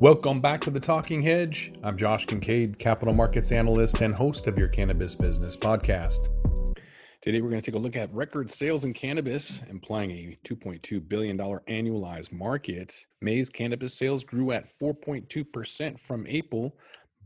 Welcome back to the Talking Hedge. I'm Josh Kincaid, capital markets analyst and host of your cannabis business podcast. Today, we're going to take a look at record sales in cannabis, implying a $2.2 billion annualized market. May's cannabis sales grew at 4.2% from April,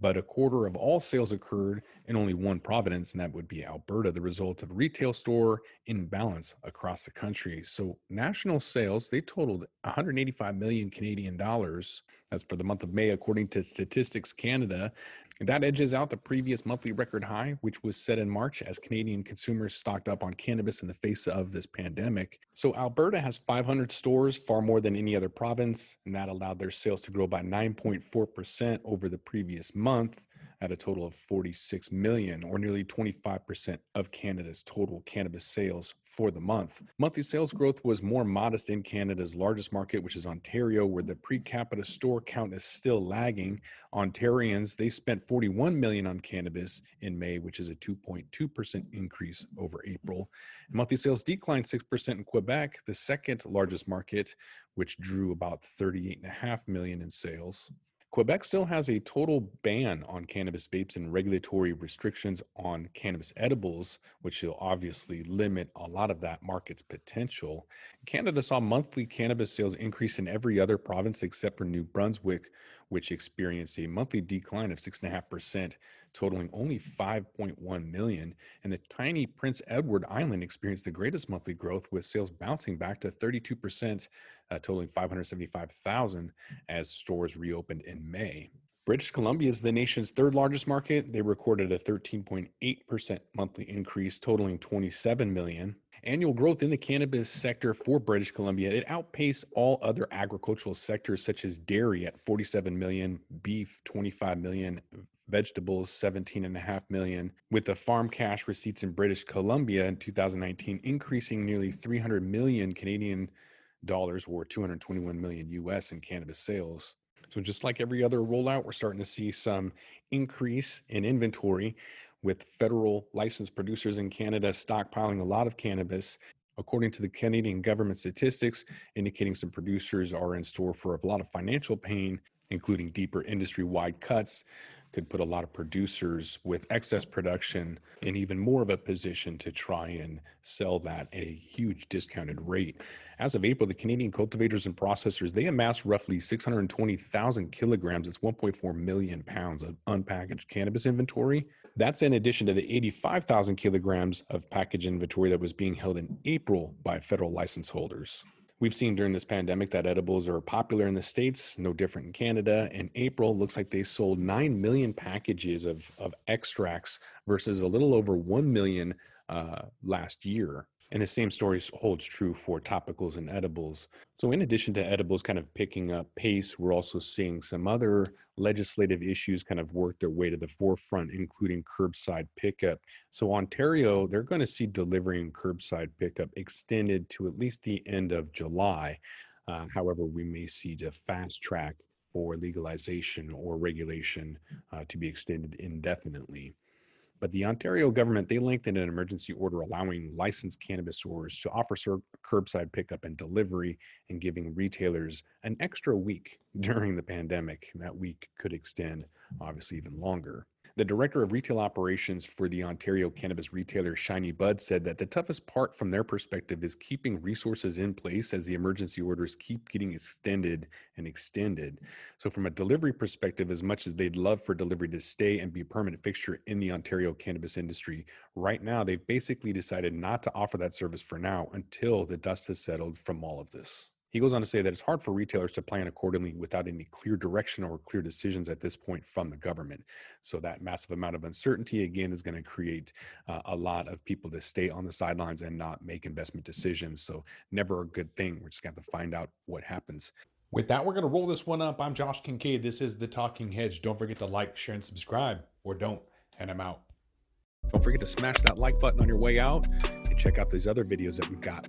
but a quarter of all sales occurred in only one province, and that would be Alberta, the result of retail store imbalance across the country. So national sales, they totaled 185 million Canadian dollars. That's for the month of May, according to Statistics Canada. That edges out the previous monthly record high, which was set in March as Canadian consumers stocked up on cannabis in the face of this pandemic. So, Alberta has 500 stores, far more than any other province, and that allowed their sales to grow by 9.4% over the previous month at a total of 46 million, or nearly 25% of Canada's total cannabis sales for the month. Monthly sales growth was more modest in Canada's largest market, which is Ontario, where the per capita store count is still lagging. Ontarians, they spent 41 million on cannabis in May, which is a 2.2% increase over April. Monthly sales declined 6% in Quebec, the second largest market, which drew about 38.5 million in sales. Quebec still has a total ban on cannabis vapes and regulatory restrictions on cannabis edibles, which will obviously limit a lot of that market's potential. Canada saw monthly cannabis sales increase in every other province except for New Brunswick, which experienced a monthly decline of 6.5%, totaling only 5.1 million. And the tiny Prince Edward Island experienced the greatest monthly growth, with sales bouncing back to 32%, uh, totaling 575,000 as stores reopened in May. British Columbia is the nation's third largest market. They recorded a 13.8% monthly increase, totaling 27 million. Annual growth in the cannabis sector for British Columbia, it outpaced all other agricultural sectors such as dairy at 47 million, beef 25 million, vegetables 17.5 million, with the farm cash receipts in British Columbia in 2019 increasing nearly 300 million Canadian dollars or 221 million US in cannabis sales. So just like every other rollout, we're starting to see some increase in inventory with federal licensed producers in Canada stockpiling a lot of cannabis. According to the Canadian government statistics, indicating some producers are in store for a lot of financial pain, including deeper industry wide cuts, could put a lot of producers with excess production in even more of a position to try and sell that at a huge discounted rate. As of April, the Canadian cultivators and processors, they amassed roughly 620,000 kilograms, that's 1.4 million pounds of unpackaged cannabis inventory. That's in addition to the 85,000 kilograms of package inventory that was being held in April by federal license holders. We've seen during this pandemic that edibles are popular in the States, no different in Canada. In April, looks like they sold 9 million packages of, of extracts versus a little over 1 million uh, last year. And the same story holds true for topicals and edibles. So, in addition to edibles kind of picking up pace, we're also seeing some other legislative issues kind of work their way to the forefront, including curbside pickup. So, Ontario, they're going to see delivery and curbside pickup extended to at least the end of July. Uh, however, we may see the fast track for legalization or regulation uh, to be extended indefinitely. But the Ontario government, they lengthened an emergency order allowing licensed cannabis stores to offer curbside pickup and delivery and giving retailers an extra week during the pandemic. That week could extend, obviously, even longer. The director of retail operations for the Ontario cannabis retailer Shiny Bud said that the toughest part from their perspective is keeping resources in place as the emergency orders keep getting extended and extended. So, from a delivery perspective, as much as they'd love for delivery to stay and be a permanent fixture in the Ontario cannabis industry, right now they've basically decided not to offer that service for now until the dust has settled from all of this. He goes on to say that it's hard for retailers to plan accordingly without any clear direction or clear decisions at this point from the government. So, that massive amount of uncertainty, again, is going to create uh, a lot of people to stay on the sidelines and not make investment decisions. So, never a good thing. We're just going to have to find out what happens. With that, we're going to roll this one up. I'm Josh Kincaid. This is The Talking Hedge. Don't forget to like, share, and subscribe, or don't, and I'm out. Don't forget to smash that like button on your way out and check out these other videos that we've got.